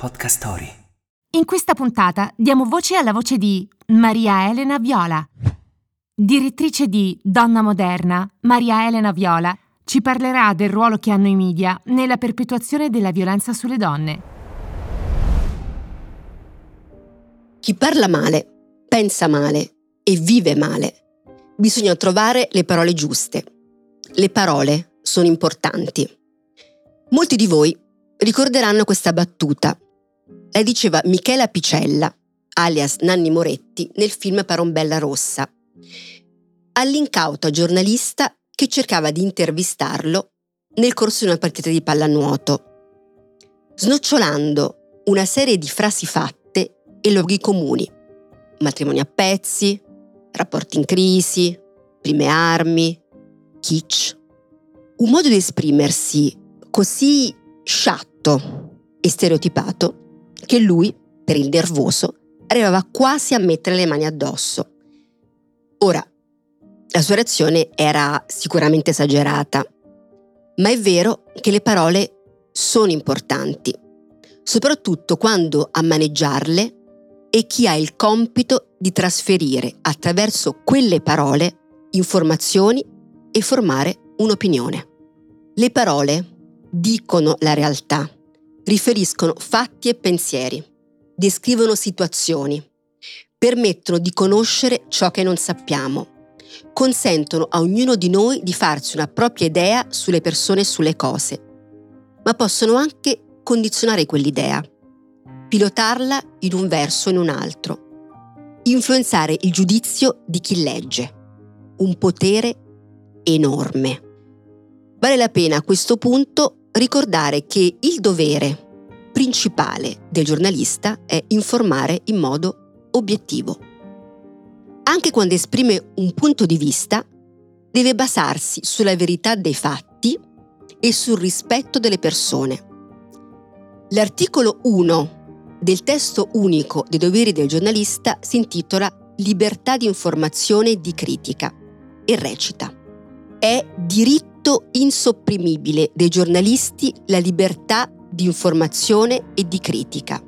Podcast Story. In questa puntata diamo voce alla voce di Maria Elena Viola. Direttrice di Donna Moderna, Maria Elena Viola ci parlerà del ruolo che hanno i media nella perpetuazione della violenza sulle donne. Chi parla male, pensa male e vive male. Bisogna trovare le parole giuste. Le parole sono importanti. Molti di voi ricorderanno questa battuta la diceva Michela Picella, alias Nanni Moretti, nel film Parombella Rossa, all'incauta giornalista che cercava di intervistarlo nel corso di una partita di pallanuoto, snocciolando una serie di frasi fatte e luoghi comuni, matrimoni a pezzi, rapporti in crisi, prime armi, kitsch. Un modo di esprimersi così sciatto e stereotipato che lui, per il nervoso, arrivava quasi a mettere le mani addosso. Ora, la sua reazione era sicuramente esagerata, ma è vero che le parole sono importanti, soprattutto quando a maneggiarle è chi ha il compito di trasferire attraverso quelle parole informazioni e formare un'opinione. Le parole dicono la realtà riferiscono fatti e pensieri, descrivono situazioni, permettono di conoscere ciò che non sappiamo, consentono a ognuno di noi di farsi una propria idea sulle persone e sulle cose, ma possono anche condizionare quell'idea, pilotarla in un verso o in un altro, influenzare il giudizio di chi legge, un potere enorme. Vale la pena a questo punto ricordare che il dovere principale del giornalista è informare in modo obiettivo. Anche quando esprime un punto di vista, deve basarsi sulla verità dei fatti e sul rispetto delle persone. L'articolo 1 del testo unico dei doveri del giornalista si intitola Libertà di informazione e di critica e recita È diritto diritto insopprimibile dei giornalisti la libertà di informazione e di critica,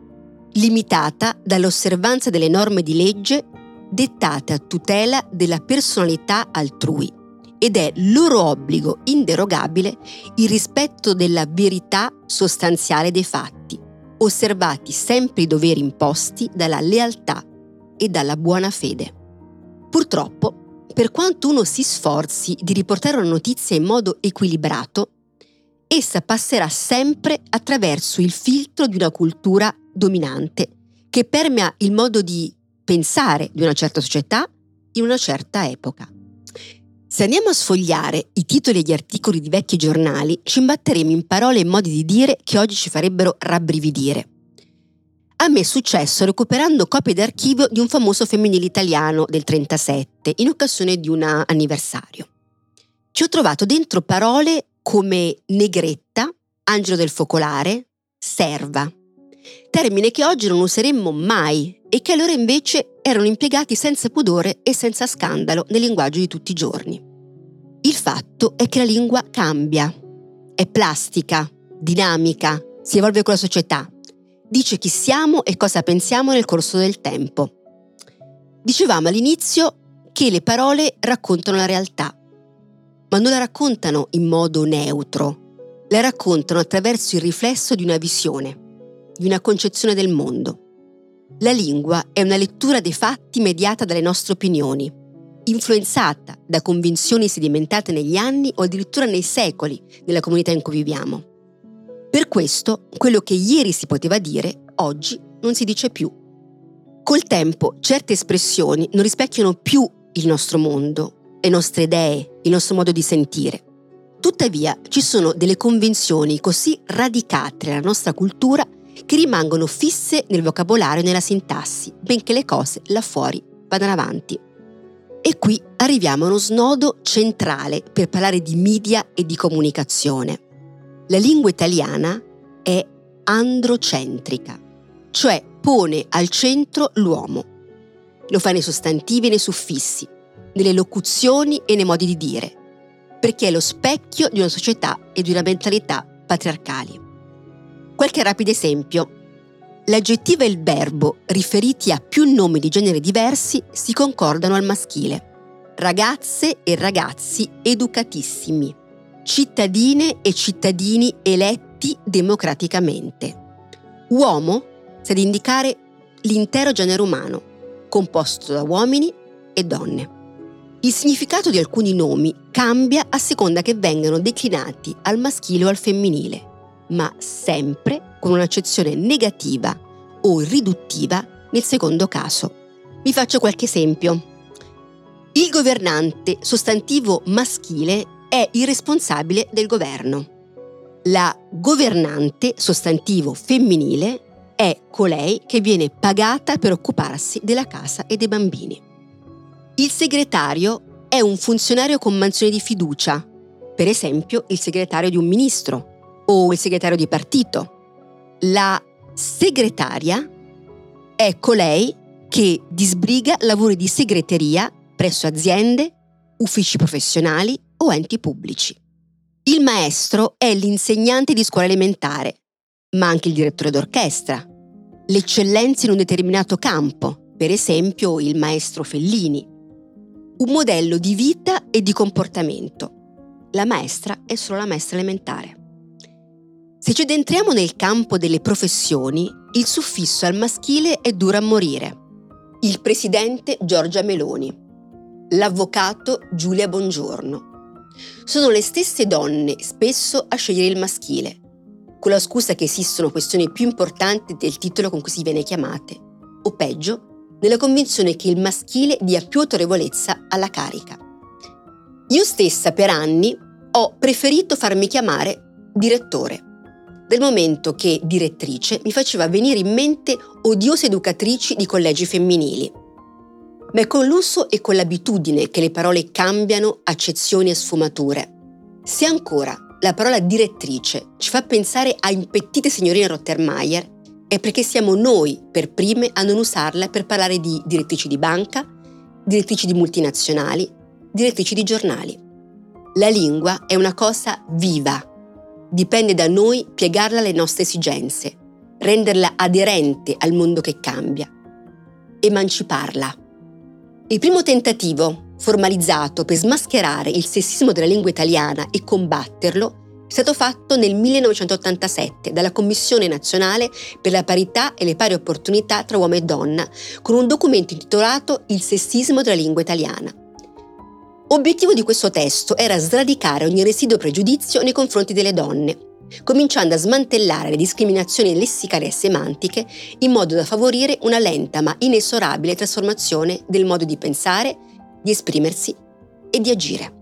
limitata dall'osservanza delle norme di legge dettate a tutela della personalità altrui ed è loro obbligo inderogabile il rispetto della verità sostanziale dei fatti, osservati sempre i doveri imposti dalla lealtà e dalla buona fede. Purtroppo, per quanto uno si sforzi di riportare una notizia in modo equilibrato, essa passerà sempre attraverso il filtro di una cultura dominante che permea il modo di pensare di una certa società in una certa epoca. Se andiamo a sfogliare i titoli e gli articoli di vecchi giornali, ci imbatteremo in parole e modi di dire che oggi ci farebbero rabbrividire. A me è successo recuperando copie d'archivio di un famoso femminile italiano del 37 in occasione di un anniversario. Ci ho trovato dentro parole come negretta, angelo del focolare, serva, termine che oggi non useremmo mai e che allora invece erano impiegati senza pudore e senza scandalo nel linguaggio di tutti i giorni. Il fatto è che la lingua cambia, è plastica, dinamica, si evolve con la società dice chi siamo e cosa pensiamo nel corso del tempo. Dicevamo all'inizio che le parole raccontano la realtà, ma non la raccontano in modo neutro, la raccontano attraverso il riflesso di una visione, di una concezione del mondo. La lingua è una lettura dei fatti mediata dalle nostre opinioni, influenzata da convinzioni sedimentate negli anni o addirittura nei secoli nella comunità in cui viviamo. Per questo, quello che ieri si poteva dire, oggi non si dice più. Col tempo, certe espressioni non rispecchiano più il nostro mondo, le nostre idee, il nostro modo di sentire. Tuttavia, ci sono delle convenzioni così radicate nella nostra cultura che rimangono fisse nel vocabolario e nella sintassi, benché le cose là fuori vadano avanti. E qui arriviamo a uno snodo centrale per parlare di media e di comunicazione. La lingua italiana è androcentrica, cioè pone al centro l'uomo. Lo fa nei sostantivi e nei suffissi, nelle locuzioni e nei modi di dire, perché è lo specchio di una società e di una mentalità patriarcali. Qualche rapido esempio. l'aggettivo e il verbo riferiti a più nomi di genere diversi si concordano al maschile. Ragazze e ragazzi educatissimi, cittadine e cittadini eletti democraticamente. Uomo sta ad indicare l'intero genere umano, composto da uomini e donne. Il significato di alcuni nomi cambia a seconda che vengano declinati al maschile o al femminile, ma sempre con un'accezione negativa o riduttiva nel secondo caso. Vi faccio qualche esempio. Il governante, sostantivo maschile, è il responsabile del governo. La governante, sostantivo femminile, è colei che viene pagata per occuparsi della casa e dei bambini. Il segretario è un funzionario con mansione di fiducia, per esempio il segretario di un ministro o il segretario di partito. La segretaria è colei che disbriga lavori di segreteria presso aziende, uffici professionali o enti pubblici. Il maestro è l'insegnante di scuola elementare, ma anche il direttore d'orchestra, l'eccellenza in un determinato campo, per esempio il maestro Fellini, un modello di vita e di comportamento. La maestra è solo la maestra elementare. Se ci addentriamo nel campo delle professioni, il suffisso al maschile è duro a morire. Il presidente Giorgia Meloni, l'avvocato Giulia Bongiorno. Sono le stesse donne spesso a scegliere il maschile, con la scusa che esistono questioni più importanti del titolo con cui si viene chiamate, o peggio, nella convinzione che il maschile dia più autorevolezza alla carica. Io stessa per anni ho preferito farmi chiamare direttore, dal momento che direttrice mi faceva venire in mente odiose educatrici di collegi femminili. Ma è con l'uso e con l'abitudine che le parole cambiano accezioni e sfumature. Se ancora la parola direttrice ci fa pensare a impettite signorine Rottermeier, è perché siamo noi per prime a non usarla per parlare di direttrici di banca, direttrici di multinazionali, direttrici di giornali. La lingua è una cosa viva. Dipende da noi piegarla alle nostre esigenze, renderla aderente al mondo che cambia, emanciparla. Il primo tentativo, formalizzato per smascherare il sessismo della lingua italiana e combatterlo, è stato fatto nel 1987 dalla Commissione nazionale per la parità e le pari opportunità tra uomo e donna, con un documento intitolato Il sessismo della lingua italiana. Obiettivo di questo testo era sradicare ogni residuo pregiudizio nei confronti delle donne, cominciando a smantellare le discriminazioni lessicali e semantiche in modo da favorire una lenta ma inesorabile trasformazione del modo di pensare, di esprimersi e di agire.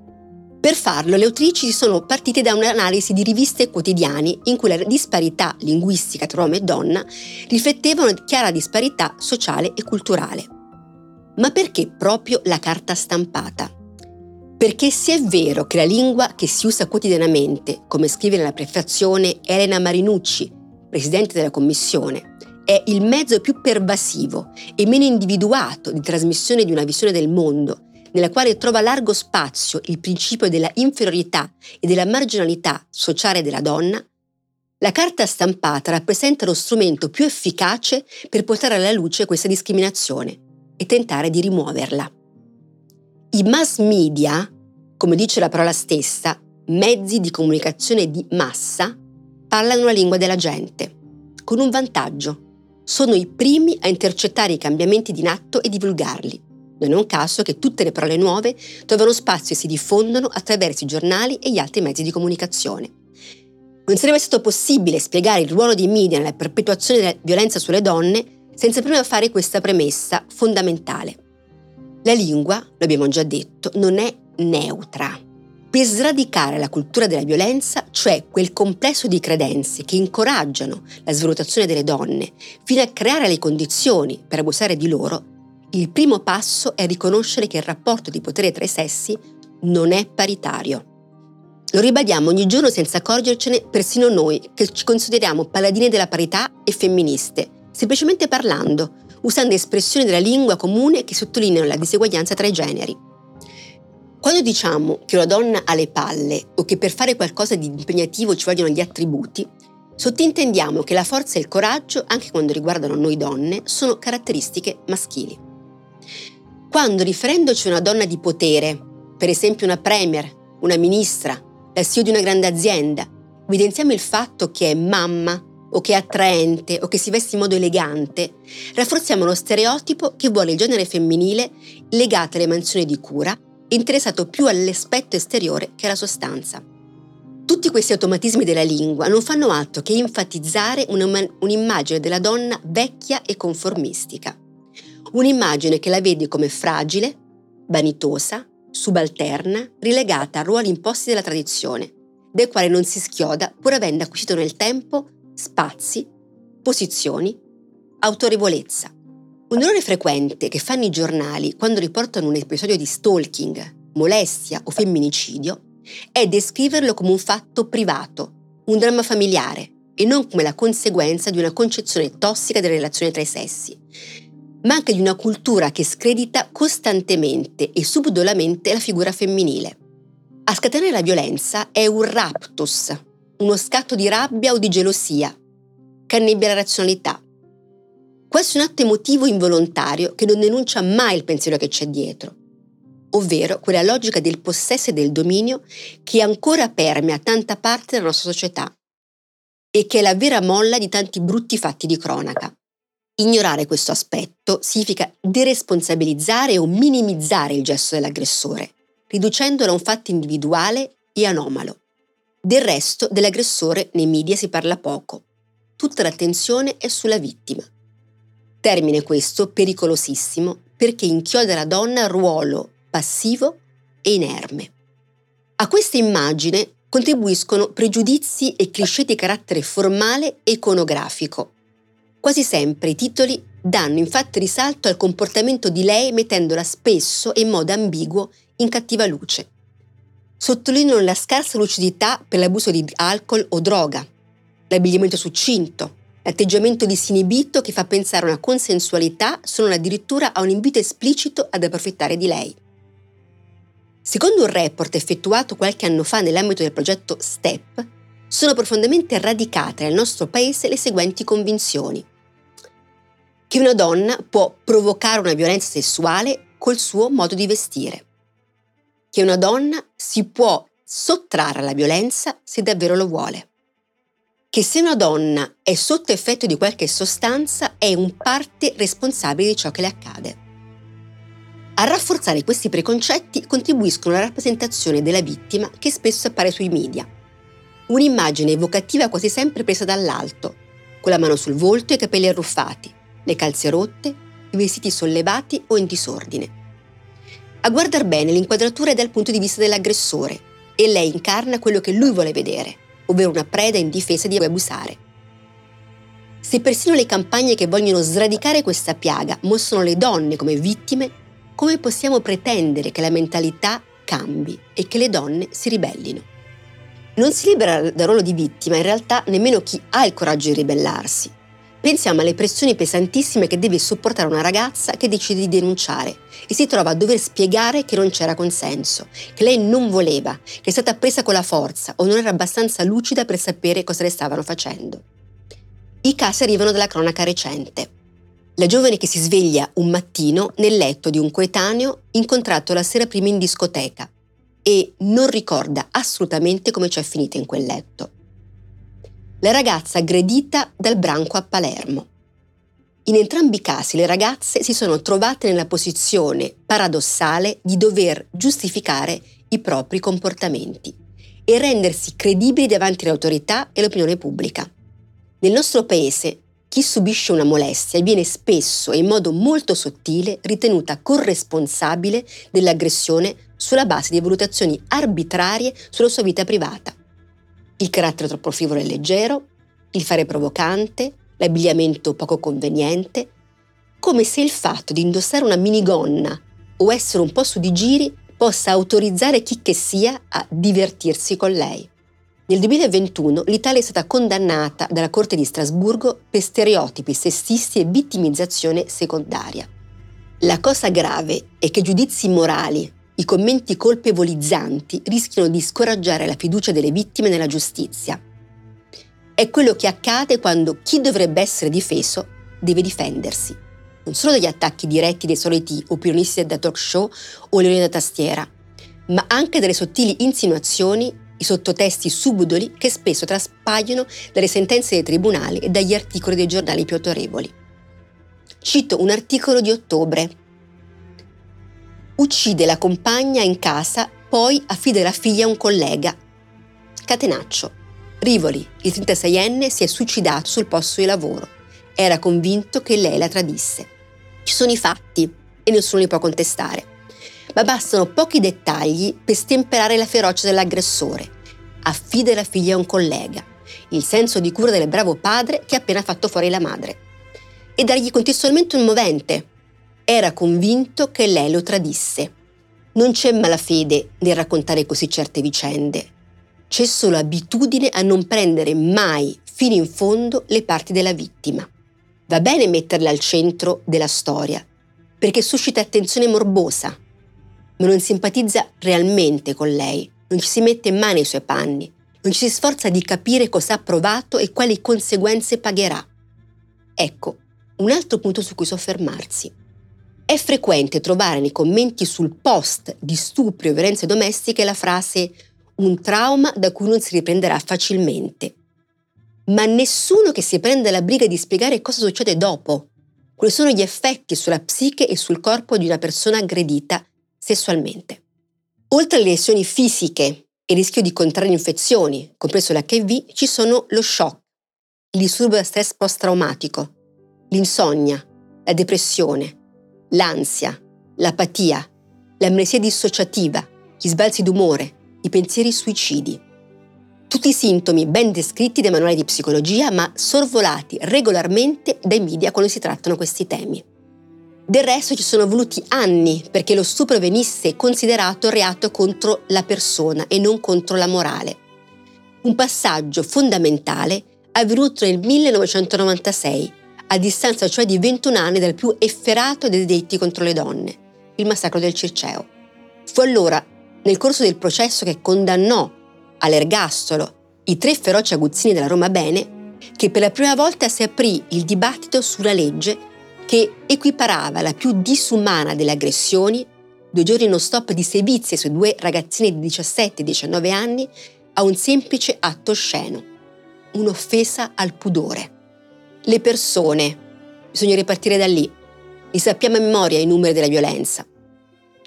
Per farlo le autrici sono partite da un'analisi di riviste e quotidiani in cui la disparità linguistica tra uomo e donna rifletteva una chiara disparità sociale e culturale. Ma perché proprio la carta stampata? Perché se è vero che la lingua che si usa quotidianamente, come scrive nella prefazione Elena Marinucci, presidente della commissione, è il mezzo più pervasivo e meno individuato di trasmissione di una visione del mondo nella quale trova largo spazio il principio della inferiorità e della marginalità sociale della donna, la carta stampata rappresenta lo strumento più efficace per portare alla luce questa discriminazione e tentare di rimuoverla. I mass media, come dice la parola stessa, mezzi di comunicazione di massa, parlano la lingua della gente, con un vantaggio. Sono i primi a intercettare i cambiamenti in atto e divulgarli non è un caso che tutte le parole nuove trovano spazio e si diffondono attraverso i giornali e gli altri mezzi di comunicazione. Non sarebbe stato possibile spiegare il ruolo dei media nella perpetuazione della violenza sulle donne senza prima fare questa premessa fondamentale. La lingua, lo abbiamo già detto, non è neutra. Per sradicare la cultura della violenza, cioè quel complesso di credenze che incoraggiano la svalutazione delle donne, fino a creare le condizioni per abusare di loro, il primo passo è riconoscere che il rapporto di potere tra i sessi non è paritario. Lo ribadiamo ogni giorno senza accorgercene persino noi che ci consideriamo paladine della parità e femministe, semplicemente parlando, usando espressioni della lingua comune che sottolineano la diseguaglianza tra i generi. Quando diciamo che una donna ha le palle o che per fare qualcosa di impegnativo ci vogliono gli attributi, Sottintendiamo che la forza e il coraggio, anche quando riguardano noi donne, sono caratteristiche maschili. Quando riferendoci a una donna di potere, per esempio una premier, una ministra, la CEO di una grande azienda, evidenziamo il fatto che è mamma o che è attraente o che si veste in modo elegante, rafforziamo lo stereotipo che vuole il genere femminile legato alle mansioni di cura, interessato più all'aspetto esteriore che alla sostanza. Tutti questi automatismi della lingua non fanno altro che enfatizzare un'immagine della donna vecchia e conformistica. Un'immagine che la vede come fragile, vanitosa, subalterna, rilegata a ruoli imposti dalla tradizione, del quale non si schioda pur avendo acquisito nel tempo spazi, posizioni, autorevolezza. Un errore frequente che fanno i giornali quando riportano un episodio di stalking, molestia o femminicidio è descriverlo come un fatto privato, un dramma familiare e non come la conseguenza di una concezione tossica delle relazioni tra i sessi, ma anche di una cultura che scredita costantemente e subdolamente la figura femminile. A scatenare la violenza è un raptus, uno scatto di rabbia o di gelosia, che annebbia la razionalità. Questo è un atto emotivo involontario che non denuncia mai il pensiero che c'è dietro, ovvero quella logica del possesso e del dominio che ancora permea tanta parte della nostra società e che è la vera molla di tanti brutti fatti di cronaca. Ignorare questo aspetto significa deresponsabilizzare o minimizzare il gesto dell'aggressore, riducendolo a un fatto individuale e anomalo. Del resto, dell'aggressore nei media si parla poco. Tutta l'attenzione è sulla vittima. Termine questo pericolosissimo perché inchioda la donna ruolo passivo e inerme. A questa immagine contribuiscono pregiudizi e cliché di carattere formale e iconografico. Quasi sempre i titoli danno infatti risalto al comportamento di lei mettendola spesso e in modo ambiguo in cattiva luce. Sottolineano la scarsa lucidità per l'abuso di alcol o droga, l'abbigliamento succinto, l'atteggiamento disinibito che fa pensare a una consensualità se non addirittura a un invito esplicito ad approfittare di lei. Secondo un report effettuato qualche anno fa nell'ambito del progetto STEP, sono profondamente radicate nel nostro paese le seguenti convinzioni. Che una donna può provocare una violenza sessuale col suo modo di vestire. Che una donna si può sottrarre alla violenza se davvero lo vuole. Che se una donna è sotto effetto di qualche sostanza è un parte responsabile di ciò che le accade. A rafforzare questi preconcetti contribuiscono la rappresentazione della vittima che spesso appare sui media. Un'immagine evocativa quasi sempre presa dall'alto, con la mano sul volto e i capelli arruffati, le calze rotte, i vestiti sollevati o in disordine. A guardar bene l'inquadratura è dal punto di vista dell'aggressore e lei incarna quello che lui vuole vedere, ovvero una preda indifesa di abusare. Se persino le campagne che vogliono sradicare questa piaga mostrano le donne come vittime, come possiamo pretendere che la mentalità cambi e che le donne si ribellino? Non si libera dal ruolo di vittima in realtà nemmeno chi ha il coraggio di ribellarsi. Pensiamo alle pressioni pesantissime che deve sopportare una ragazza che decide di denunciare e si trova a dover spiegare che non c'era consenso, che lei non voleva, che è stata presa con la forza o non era abbastanza lucida per sapere cosa le stavano facendo. I casi arrivano dalla cronaca recente. La giovane che si sveglia un mattino nel letto di un coetaneo incontrato la sera prima in discoteca e non ricorda assolutamente come ci è finita in quel letto. La ragazza aggredita dal branco a Palermo. In entrambi i casi le ragazze si sono trovate nella posizione paradossale di dover giustificare i propri comportamenti e rendersi credibili davanti all'autorità e all'opinione pubblica. Nel nostro paese chi subisce una molestia viene spesso e in modo molto sottile ritenuta corresponsabile dell'aggressione sulla base di valutazioni arbitrarie sulla sua vita privata. Il carattere troppo frivolo e leggero, il fare provocante, l'abbigliamento poco conveniente, come se il fatto di indossare una minigonna o essere un po' su di giri possa autorizzare chi che sia a divertirsi con lei. Nel 2021 l'Italia è stata condannata dalla Corte di Strasburgo per stereotipi sessisti e vittimizzazione secondaria. La cosa grave è che giudizi morali, i commenti colpevolizzanti rischiano di scoraggiare la fiducia delle vittime nella giustizia. è quello che accade quando chi dovrebbe essere difeso deve difendersi. Non solo dagli attacchi diretti dei soliti opinionisti da talk show o leoni da tastiera, ma anche dalle sottili insinuazioni, i sottotesti subdoli che spesso traspaiono dalle sentenze dei tribunali e dagli articoli dei giornali più autorevoli. Cito un articolo di ottobre. Uccide la compagna in casa, poi affida la figlia a un collega. Catenaccio. Rivoli, il 36enne, si è suicidato sul posto di lavoro. Era convinto che lei la tradisse. Ci sono i fatti e nessuno li può contestare. Ma bastano pochi dettagli per stemperare la ferocia dell'aggressore. Affida la figlia a un collega. Il senso di cura del bravo padre che ha appena fatto fuori la madre. E dargli contestualmente un movente. Era convinto che lei lo tradisse. Non c'è malafede nel raccontare così certe vicende c'è solo abitudine a non prendere mai fino in fondo le parti della vittima. Va bene metterla al centro della storia, perché suscita attenzione morbosa, ma non simpatizza realmente con lei, non ci si mette mai nei suoi panni, non ci si sforza di capire cosa ha provato e quali conseguenze pagherà. Ecco, un altro punto su cui soffermarsi. È frequente trovare nei commenti sul post di stupri o violenze domestiche la frase un trauma da cui non si riprenderà facilmente. Ma nessuno che si prenda la briga di spiegare cosa succede dopo, quali sono gli effetti sulla psiche e sul corpo di una persona aggredita sessualmente. Oltre alle lesioni fisiche e il rischio di contrarre infezioni, compreso l'HIV, ci sono lo shock, il disturbo da stress post-traumatico, l'insonnia, la depressione, l'ansia, l'apatia, l'amnesia dissociativa, gli sbalzi d'umore, i pensieri suicidi. Tutti sintomi ben descritti dai manuali di psicologia, ma sorvolati regolarmente dai media quando si trattano questi temi. Del resto ci sono voluti anni perché lo stupro venisse considerato reato contro la persona e non contro la morale. Un passaggio fondamentale avvenuto nel 1996, a distanza cioè di 21 anni dal più efferato dei delitti contro le donne, il massacro del Circeo. Fu allora nel corso del processo che condannò all'ergastolo i tre feroci aguzzini della Roma Bene, che per la prima volta si aprì il dibattito sulla legge che equiparava la più disumana delle aggressioni, due giorni non stop di sevizie su due ragazzine di 17 e 19 anni, a un semplice atto osceno, un'offesa al pudore. Le persone, bisogna ripartire da lì, li sappiamo a memoria i numeri della violenza,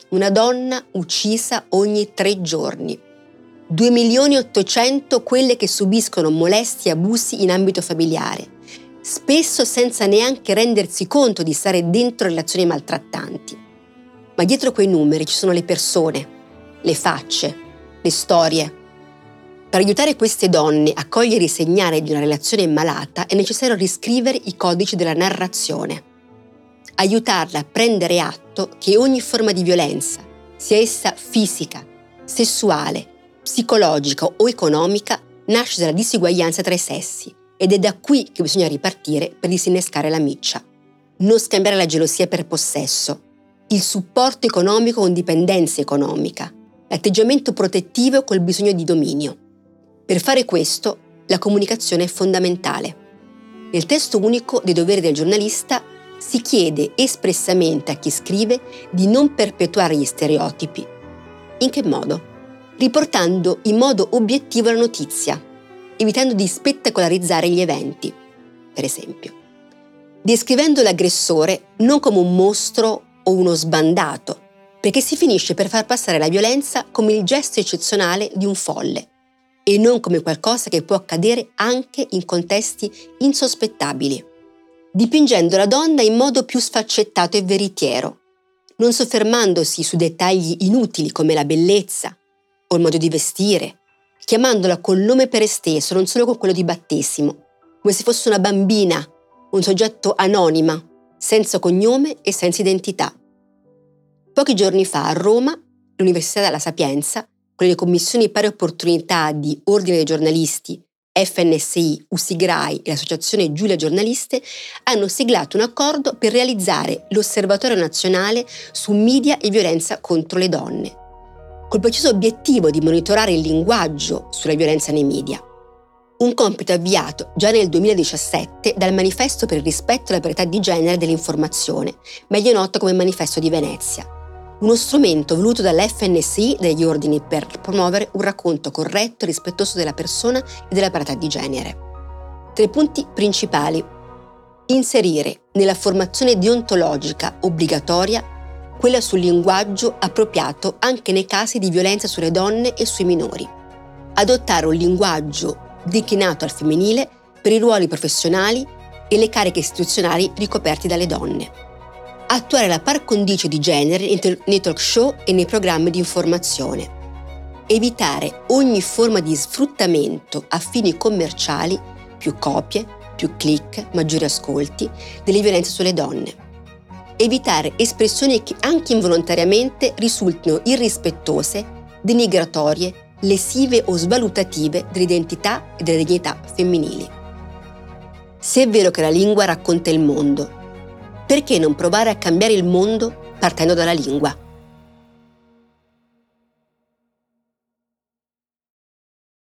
una donna uccisa ogni tre giorni. 2 milioni e 800 quelle che subiscono molestie e abusi in ambito familiare, spesso senza neanche rendersi conto di stare dentro relazioni maltrattanti. Ma dietro quei numeri ci sono le persone, le facce, le storie. Per aiutare queste donne a cogliere i segnali di una relazione malata è necessario riscrivere i codici della narrazione aiutarla a prendere atto che ogni forma di violenza, sia essa fisica, sessuale, psicologica o economica, nasce dalla disuguaglianza tra i sessi ed è da qui che bisogna ripartire per disinnescare la miccia. Non scambiare la gelosia per possesso, il supporto economico con dipendenza economica, l'atteggiamento protettivo col bisogno di dominio. Per fare questo, la comunicazione è fondamentale. Nel testo unico dei doveri del giornalista si chiede espressamente a chi scrive di non perpetuare gli stereotipi. In che modo? Riportando in modo obiettivo la notizia, evitando di spettacolarizzare gli eventi, per esempio. Descrivendo l'aggressore non come un mostro o uno sbandato, perché si finisce per far passare la violenza come il gesto eccezionale di un folle e non come qualcosa che può accadere anche in contesti insospettabili dipingendo la donna in modo più sfaccettato e veritiero, non soffermandosi su dettagli inutili come la bellezza o il modo di vestire, chiamandola col nome per esteso, non solo con quello di battesimo, come se fosse una bambina, un soggetto anonima, senza cognome e senza identità. Pochi giorni fa a Roma, l'Università della Sapienza, con le commissioni pari opportunità di Ordine dei giornalisti FNSI, Usigrai e l'Associazione Giulia Giornaliste hanno siglato un accordo per realizzare l'Osservatorio Nazionale su Media e Violenza contro le donne, col preciso obiettivo di monitorare il linguaggio sulla violenza nei media. un compito avviato già nel 2017 dal Manifesto per il rispetto e la parità di genere dell'informazione, meglio noto come Manifesto di Venezia, uno strumento voluto dall'FNSI degli ordini per promuovere un racconto corretto e rispettoso della persona e della parità di genere. Tre punti principali. Inserire nella formazione deontologica obbligatoria quella sul linguaggio appropriato anche nei casi di violenza sulle donne e sui minori. Adottare un linguaggio declinato al femminile per i ruoli professionali e le cariche istituzionali ricoperti dalle donne. Attuare la par condicio di genere nei talk show e nei programmi di informazione. Evitare ogni forma di sfruttamento a fini commerciali, più copie, più click, maggiori ascolti, delle violenze sulle donne. Evitare espressioni che anche involontariamente risultino irrispettose, denigratorie, lesive o svalutative dell'identità e della dignità femminili. Se è vero che la lingua racconta il mondo, perché non provare a cambiare il mondo partendo dalla lingua?